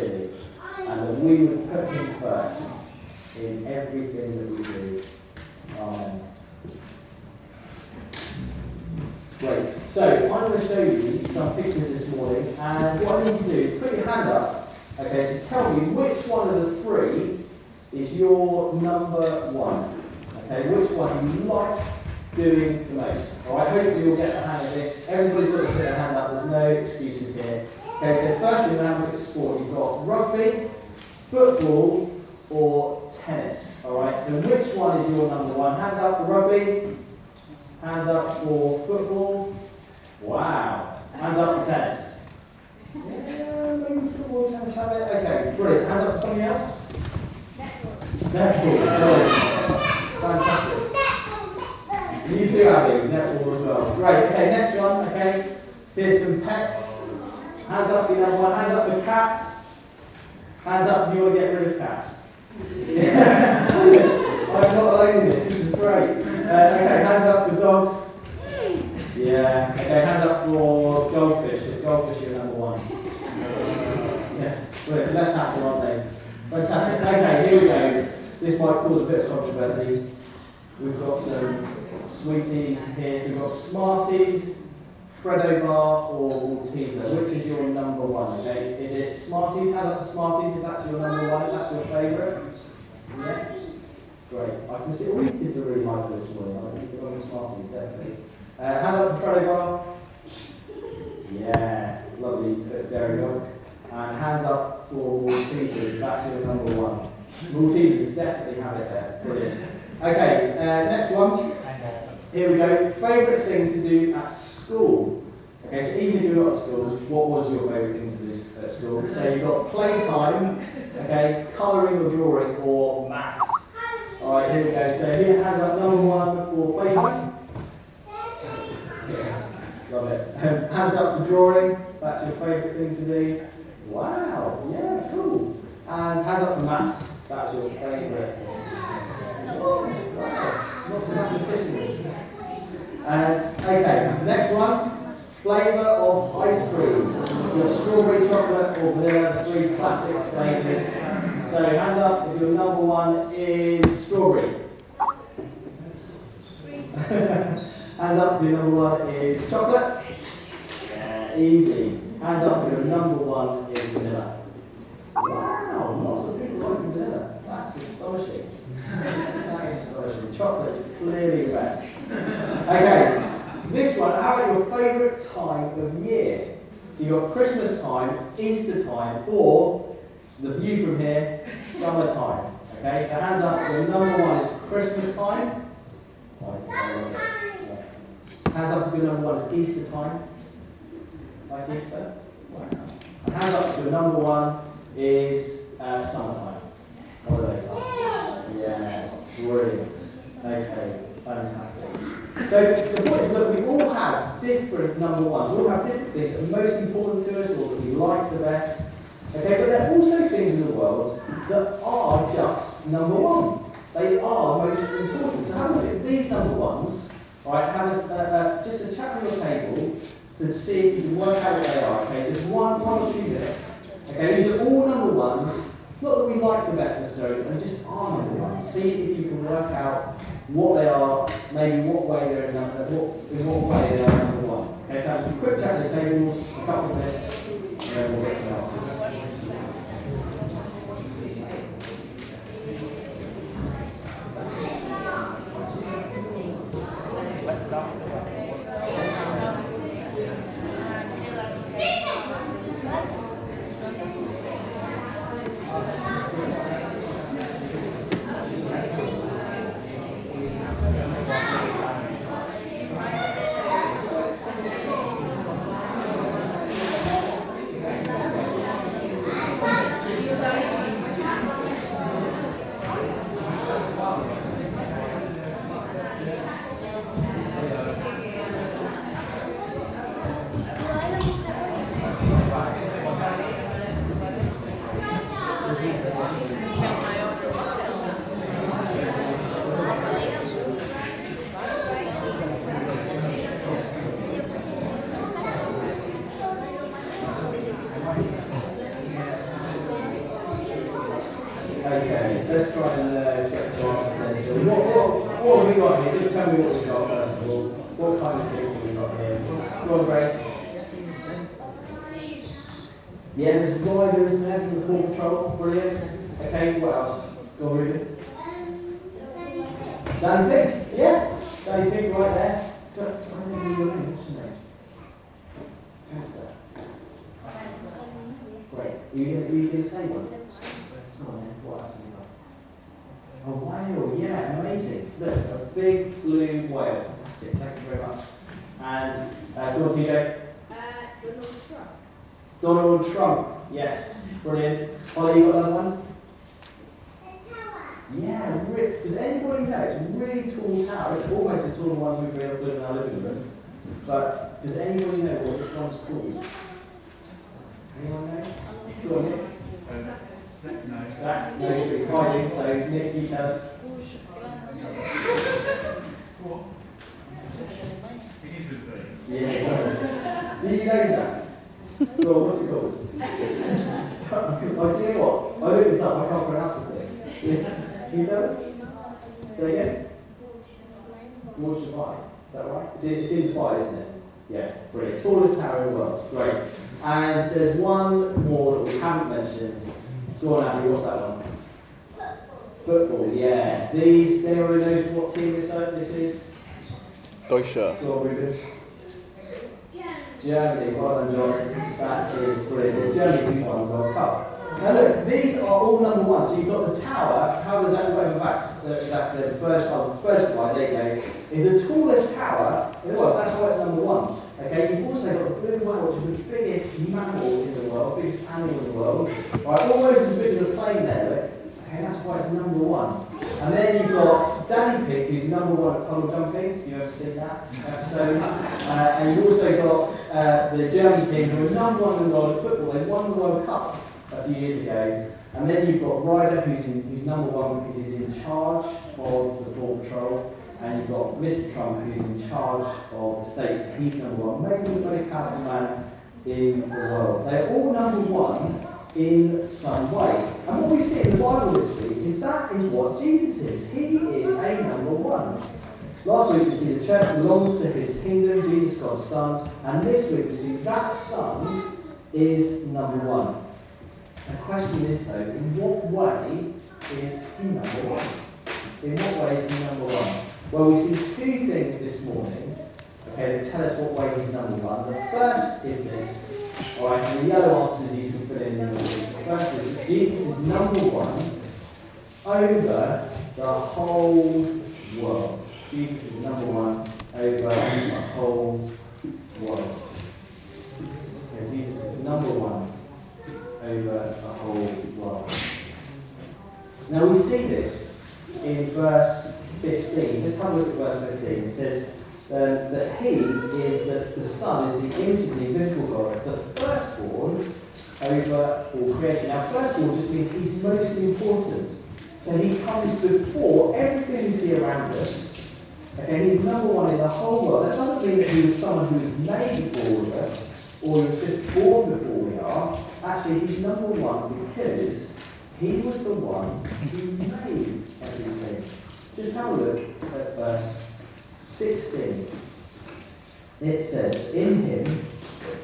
and that we would put him first in everything that we do. Amen. Great. So I'm going to show you some pictures this morning, and what I need to do is put your hand up, okay, to tell me which one of the three is your number one. Okay, which one you like doing the most? All right, hopefully you'll get the hang of this. Everybody's got to put their hand up. There's no excuses here. Okay, so firstly, we're going to look at sport. You've got rugby, football, or tennis. All right, so which one is your number one? Hands up for rugby. Hands up for football. Wow. Hands up for tennis. Yeah, maybe football, tennis have it. Okay, brilliant. Hands up for something else. Netball. Brilliant. Fantastic. You too, Abby. Netball as well. Great. Okay, next one. Okay. Here's some pets. Hands up for number one. Hands up for cats. Hands up you to get rid of cats. Yeah. I'm not in this. This is great. Uh, okay, hands up for dogs. Yeah. Okay, hands up for goldfish. If goldfish are number one. Yeah. Brilliant. Less hassle, aren't they? Fantastic. Okay, here we go. This might cause a bit of controversy. We've got some sweeties here. So we've got Smarties, Freddo Bar, or Malteser. Which is your number one? Okay, is it Smarties? Hand up Smarties. Is that your number one? Is that your favourite? Yeah. Great. I can see all you kids are really hyped this morning. I think you're on the Smarties, definitely. Uh, for Freddo Bar. Yeah, lovely uh, dairy milk. And hands up for Maltesers. That's your number one. Maltesers definitely have it there. Brilliant. Okay, uh, next one. Here we go. Favourite thing to do at. Okay, so even if you're not at school, what was your favourite thing to do at school? So you've got playtime, okay, colouring or drawing, or maths. Alright, here we go. So here hands up number one for playtime. Yeah, love it. hands up for drawing. That's your favourite thing to do. Wow, yeah, cool. And hands up for maths. That's your favourite. Wow, lots of mathematicians. And okay, next one. Flavour of ice cream. Your strawberry chocolate or vanilla, three classic flavours. So hands up if your number one is strawberry. hands up if your number one is chocolate. Yeah, easy. Hands up if your number one is vanilla. Wow, lots of people like vanilla. That's astonishing. that is astonishing. Chocolate is clearly the best. Okay, this one, how about your favourite time of year? So you've got Christmas time, Easter time, or the view from here, summertime. Okay, so hands up, your number one is Christmas time. Hands up if your number one is Easter time. Like Easter? Wow. And hands up if your number one is uh, summertime. Holiday time. Yeah, brilliant. Okay, fantastic. So the point is, look, we all have different number ones. We all have different things that are most important to us or that we like the best. Okay, but there are also things in the world that are just number one. They are most important. So have a look at these number ones. All right, have a, uh, uh, just a chat on your table to see if you can work out what they are. Okay, just one, one or two minutes. Okay, these are all number ones. Not that we like the best necessarily, but just are number ones. See if you can work out what they are, maybe what way they're in number, what, in what way they are number one. Okay, so quick chat at the tables, a couple of minutes, and then we'll get some Grace. Yeah, there's Ryder, isn't there, from the Paw Patrol? Brilliant. Okay, what else? Go Ruben. Daddy Pig? Yeah, Daddy Pig right there. I don't know your name. What's your name? Cancer. Great. Are you going to, to say one? Come on then, what else have we got? A whale, yeah, amazing. Look, a big blue whale. Fantastic, thank you very much. And, uh, go on, TJ. Donald Trump. Donald Trump, yes, brilliant. Holly, you got another one? Yeah, re- does anybody know? It's a really tall tower. It's almost as tall as the ones we've been in our living room. But does anybody know what this one's called? Anyone know? Go on, Nick. Zach, no, it's hiding, so Nick, you tell us. Yeah, it does. Do you know that? Go on, what's it called? oh, do you know what? I looked this up, I can't pronounce it. Yeah. Can you tell us? Say again? Burj Dubai. Is that right? It's in, it's in Dubai, isn't it? Yeah, brilliant. Tallest tower in the world. Great. And there's one more that we haven't mentioned. Go on, Abby, what's that one? Football, yeah. These, they already know what team this, uh, this is? Deutsche. Go on, Ruben. Germany, done, John. That is brilliant. It's Germany who won the World Cup. Now look, these are all number one. So you've got the tower, how does that go back? That uh, Burj, oh, First one, there you go, is the tallest tower in the world. That's why it's number one. Okay, you've also got the blue whale, which is the biggest mammal in the world, biggest animal in the world. Right, almost as big as a plane there, look. Okay, that's why it's number one. And then you've got Daddy Pig, who's number one at puddle jumping. You ever seen that episode? Uh, and you've also got uh, the German team, who are number one in the world at football. They won the World Cup a few years ago. And then you've got Ryder, who's, in, who's number one because he's in charge of the Paw Patrol. And you've got Mr. Trump, who's in charge of the states. He's number one, maybe the most powerful man in the world. They're all number one in some way. And what we see in the Bible this week is that is what Jesus is. He is a number one. Last week we see the church belongs to his kingdom, Jesus God's Son, and this week we see that Son is number one. The question is though, in what way is he number one? In what way is he number one? Well, we see two things this morning, okay, that tell us what way he's number one. The first is this, alright, and the yellow answers fill in that Jesus is number one over the whole world. Jesus is number one over the whole world. Okay, Jesus is number one over the whole world. Now we see this in verse 15. Just have a look at verse 15. It says um, that he is the, the Son, is the image of the invisible God, the firstborn over all creation. Now, first of all, just means he's most important. So he comes before everything we see around us. Okay, he's number one in the whole world. That doesn't mean that he was someone who was made before all of us, or was just born before we are. Actually, he's number one because he was the one who made everything. Just have a look at verse 16. It says, In him,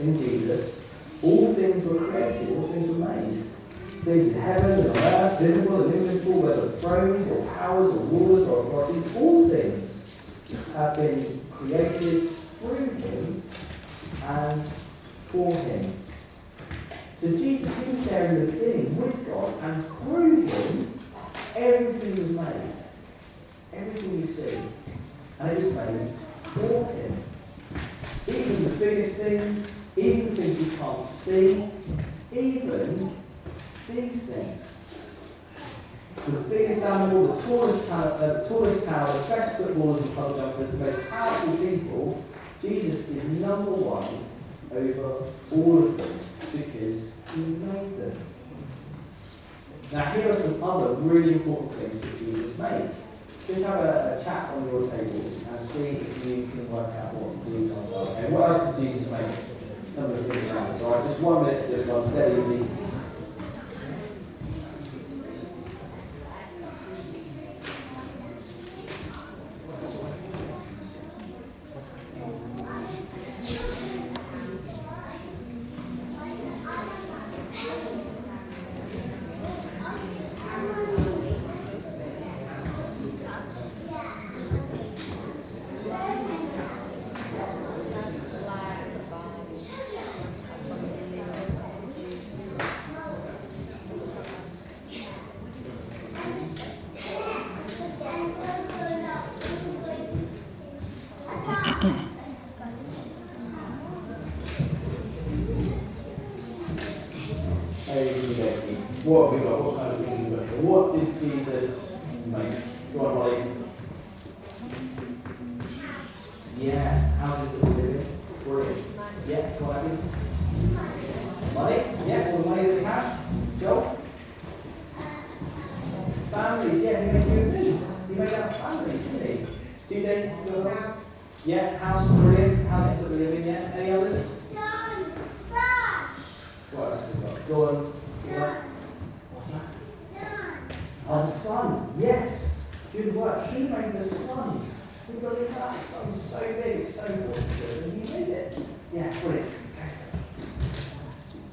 in Jesus, all things were created, all things were made. Things in heaven and earth, visible and invisible, whether thrones or powers or rulers or authorities, all things have been created through him and for him. So Jesus, he was there in the beginning with God, and through him, everything was made. Everything you see. And it was made for him. Even the biggest things, even things you can't see, even these things. The biggest animal, the tallest, tower, uh, the tallest tower, the best footballers and puddle jumpers, the most powerful people, Jesus is number one over all of them because he made them. Now here are some other really important things that Jesus made. Just have a, a chat on your tables and see if you can work out what these are. Okay, what else did Jesus make? Some of the things around us. Alright, just one minute for this one, dead easy. what have we got? What kind of things have we got here? What did Jesus make? Go on, Molly. Yeah, houses that we live in. Brilliant. Yeah, go on, Abby. Money? Yeah, all the money that we have. Joel? Families, yeah, he made you and me. He made our families, didn't he? TJ, your house? Yeah, house, brilliant. Houses that we live in, yeah. Any others? What else have we got? Go on. Yeah. What's that? Oh, the sun. Yes. Good work. He made the sun. We've got to look at that. The sun's so big. It's so important to us. And he made it. Yeah, brilliant.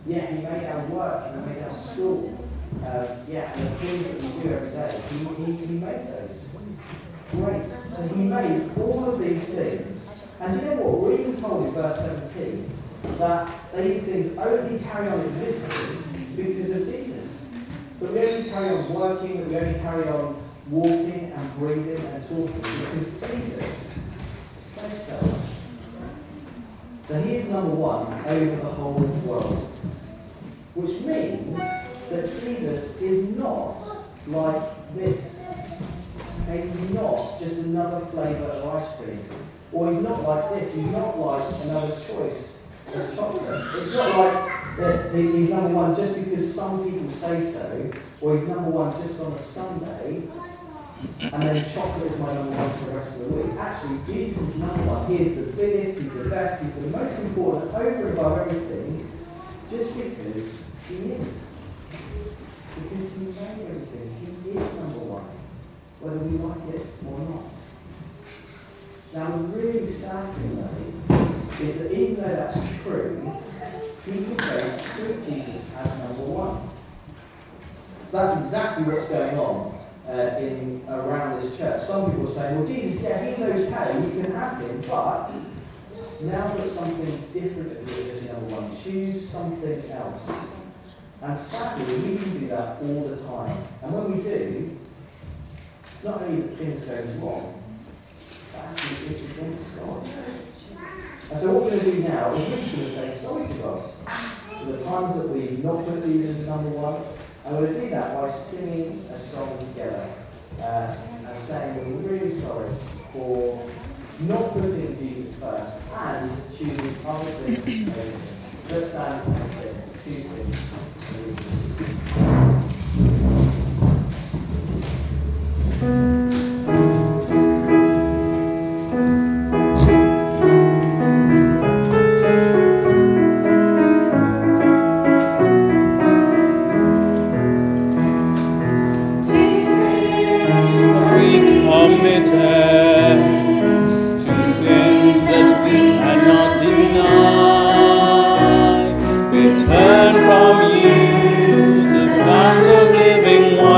Yeah, he made our work. He made our school. Uh, yeah, and the things that we do every day. He, he, he made those. Great. So he made all of these things. And do you know what? We're even told in verse 17 that these things only carry on existing because of Jesus. But we only carry on working, that we only carry on walking and breathing and talking because Jesus says so. So he is number one over the whole world. Which means that Jesus is not like this. He's not just another flavour of ice cream. Or he's not like this, he's not like another choice of chocolate. It's not like that he's number one just because some people say so, or he's number one just on a Sunday, and then chocolate is my number one for the rest of the week. Actually, Jesus is number one. He is the biggest, he's the best, he's the most important, over and above everything, just because he is. Because he made everything. He is number one, whether we like it or not. Now, the really sad thing, though, is that even though that's true, people don't treat Jesus as number one. So that's exactly what's going on uh, in around this church. Some people say, well, Jesus, yeah, he's okay, you can have him, but now put something different as your number one. Choose something else. And sadly, we can do that all the time. And when we do, it's not only that things go wrong, but actually it's against God. And so what we're going to do now is we're just going to say sorry to God for the times that we've not put Jesus as number one. And we're going to do that by singing a song together uh, and saying we're really sorry for not putting Jesus first and choosing other things over. Let's stand and sing two sings.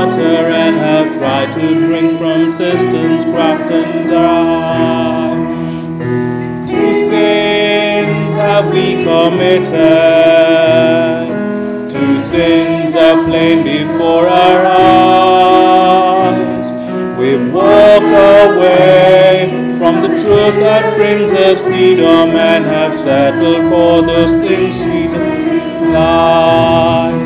Water, and have tried to drink from cisterns cracked and dry. Two sins have we committed, two sins are plain before our eyes. We've walked away from the truth that brings us freedom and have settled for those things sweet lies.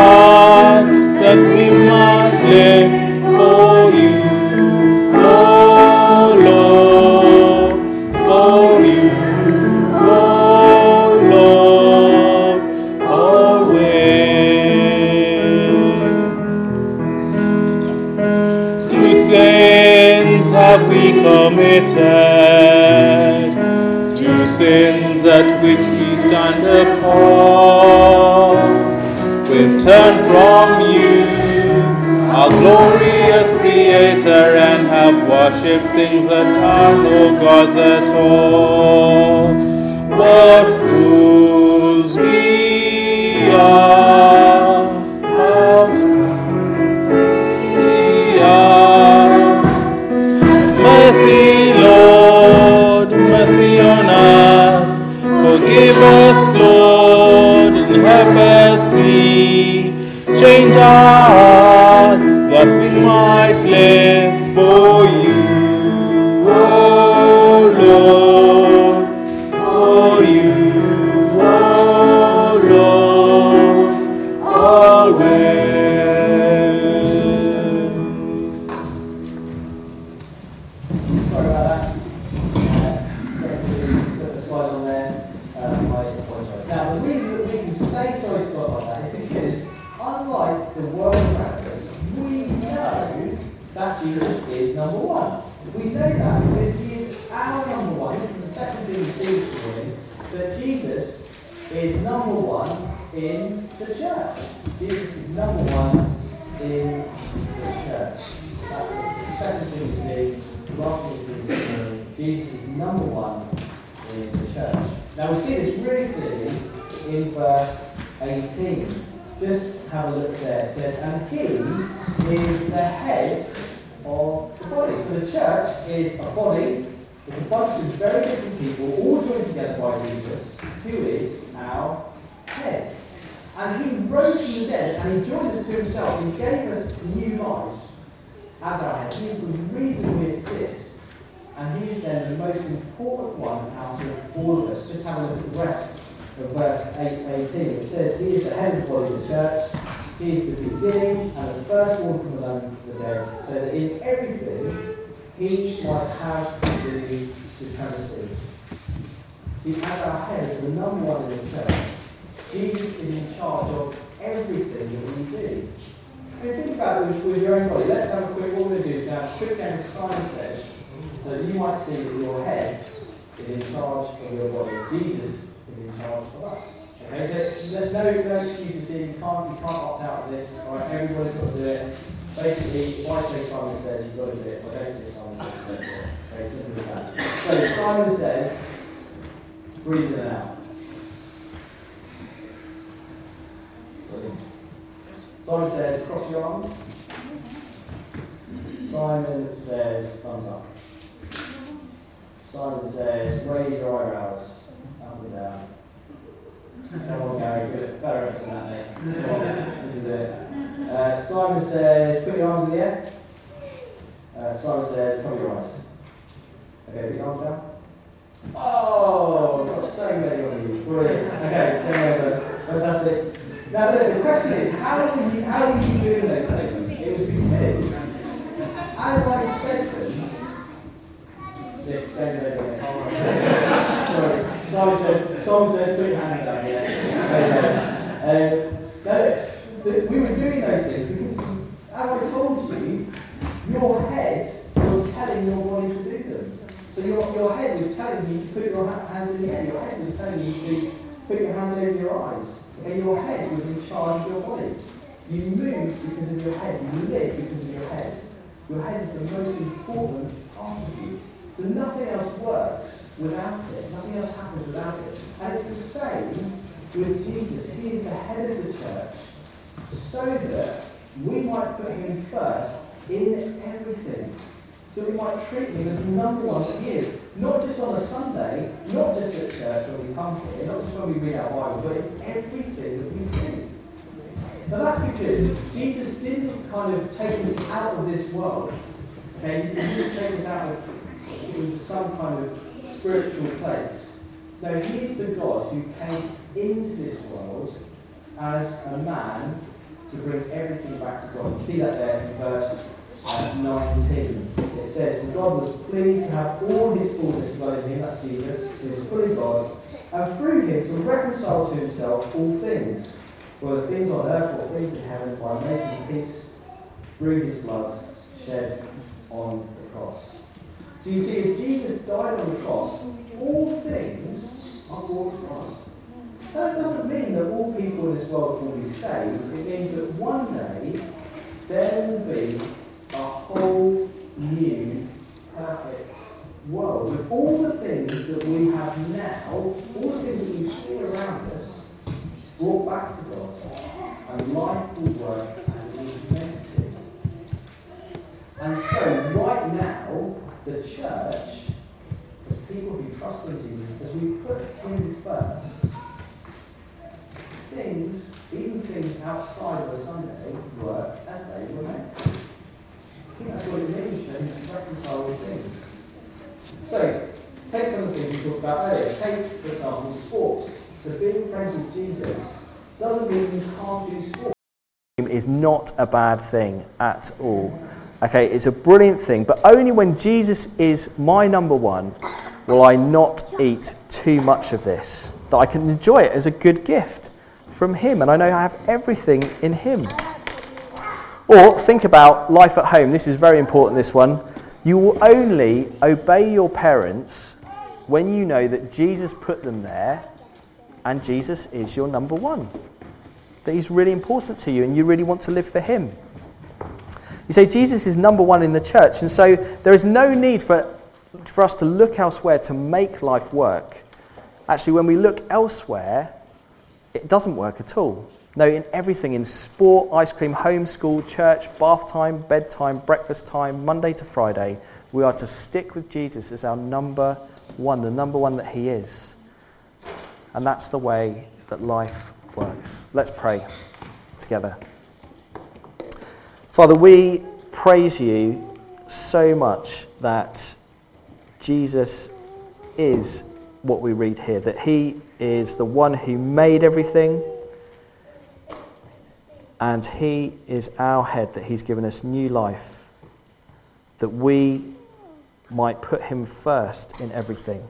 things that are no gods at all. What fools we are! Are. Mercy, Lord, mercy on us. Forgive us, Lord, and help us see. Change our hearts that we might live number one. We know that because he is our number one. This is the second thing we see this morning that Jesus is number one in the church. Jesus is number one in the church. That's the second thing we see. The last thing we see this morning. Jesus is number one in the church. Now we see this really clearly in verse 18. Just have a look there. It says, and he is the head of body. So the church is a body. It's a bunch of very different people, all joined together by Jesus, who is our head. And he rose from the dead and he joined us to himself He gave us new life as our head. He is the reason we exist. And he is then the most important one out of all of us. Just have a look at the rest of verse 8, 18. It says, He is the head of the body of the church. He is the beginning and the firstborn from among the dead, so that in everything he might have the supremacy. See, as our head, as the number one in the church, Jesus is in charge of everything that we do. I mean, think about it with, your own body. Let's have a quick, what we're going to do is now a quick game of Simon says, so that you might see that your head is in charge of your body. Jesus is in charge of us. Okay, so no, no excuses here. You can't, you can't opt out of this. All right, everybody's got to do it. Basically, if I say Simon says, you've got to do it. If I don't say Simon says, you don't do it. Okay, simple as that. So Simon says, breathe in and out. Simon says, cross your arms. Simon says, thumbs up. Simon says, raise your eyebrows. Up and down. On, Gary. Better than that, mate. You can do it. Uh, Simon says, put your arms in the air. Uh, Simon says, cover your eyes. Okay, put your arms down. Oh, got so many on you. Brilliant. Okay, come over. Fantastic. Now, look, the question is, how were you, how were you doing those things? It was because, as I said them, don't do it again. Sorry. Simon said, Simon said, put your hands yeah. Okay. Um, we were doing those things because, as I told you, your head was telling your body to do them. So your, your head was telling you to put your hands in the air. Your head was telling you to put your hands over your eyes. Okay, your head was in charge of your body. You moved because of your head. You live because of your head. Your head is the most important part of you. So nothing else works without it. Nothing else happens without it. And it's the same with Jesus. He is the head of the church so that we might put him first in everything. So we might treat him as number one that he is. Not just on a Sunday, not just at church when we come here, not just when we read our Bible, but in everything that we do. Now that's because Jesus didn't kind of take us out of this world. Okay, he didn't take us out of into some kind of spiritual place. No, he is the God who came into this world as a man to bring everything back to God. You see that there in verse uh, 19. It says, For God was pleased to have all his fullness dwell in him, that's Jesus, who is fully God, and through him to reconcile to himself all things, whether things on earth or things in heaven, by making peace through his blood shed on the cross. So you see, as Jesus died on the cross, all things are brought to cross. That doesn't mean that all people in this world will be saved. It means that one day there will be a whole new, perfect world with all the things that we have now, all the things that we see around us, brought back to God, and life will work as it was meant to. And so, right now, the church, as people who trust in Jesus, as we put Him first, outside of a Sunday work as they were meant to. I think that's what it means to reconcile things. So, take some of the things we talked about earlier. Take, for example, sport. So being friends with Jesus doesn't mean you can't do sport. Is not a bad thing at all. Okay, it's a brilliant thing, but only when Jesus is my number one will I not eat too much of this. That I can enjoy it as a good gift from Him, and I know I have everything in Him. Or think about life at home. This is very important, this one. You will only obey your parents when you know that Jesus put them there and Jesus is your number one. That He's really important to you and you really want to live for Him. You say Jesus is number one in the church, and so there is no need for, for us to look elsewhere to make life work. Actually, when we look elsewhere, it doesn't work at all. No, in everything in sport, ice cream, homeschool, church, bath time, bedtime, breakfast time, Monday to Friday, we are to stick with Jesus as our number one, the number one that He is. And that's the way that life works. Let's pray together. Father, we praise you so much that Jesus is what we read here, that He is the one who made everything, and He is our head, that He's given us new life, that we might put Him first in everything.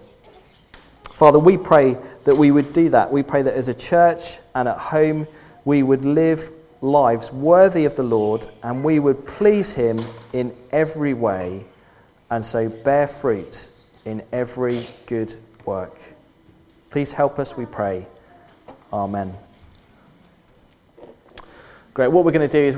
Father, we pray that we would do that. We pray that as a church and at home, we would live lives worthy of the Lord and we would please Him in every way and so bear fruit in every good work. Please help us, we pray. Amen. Great. What we're going to do is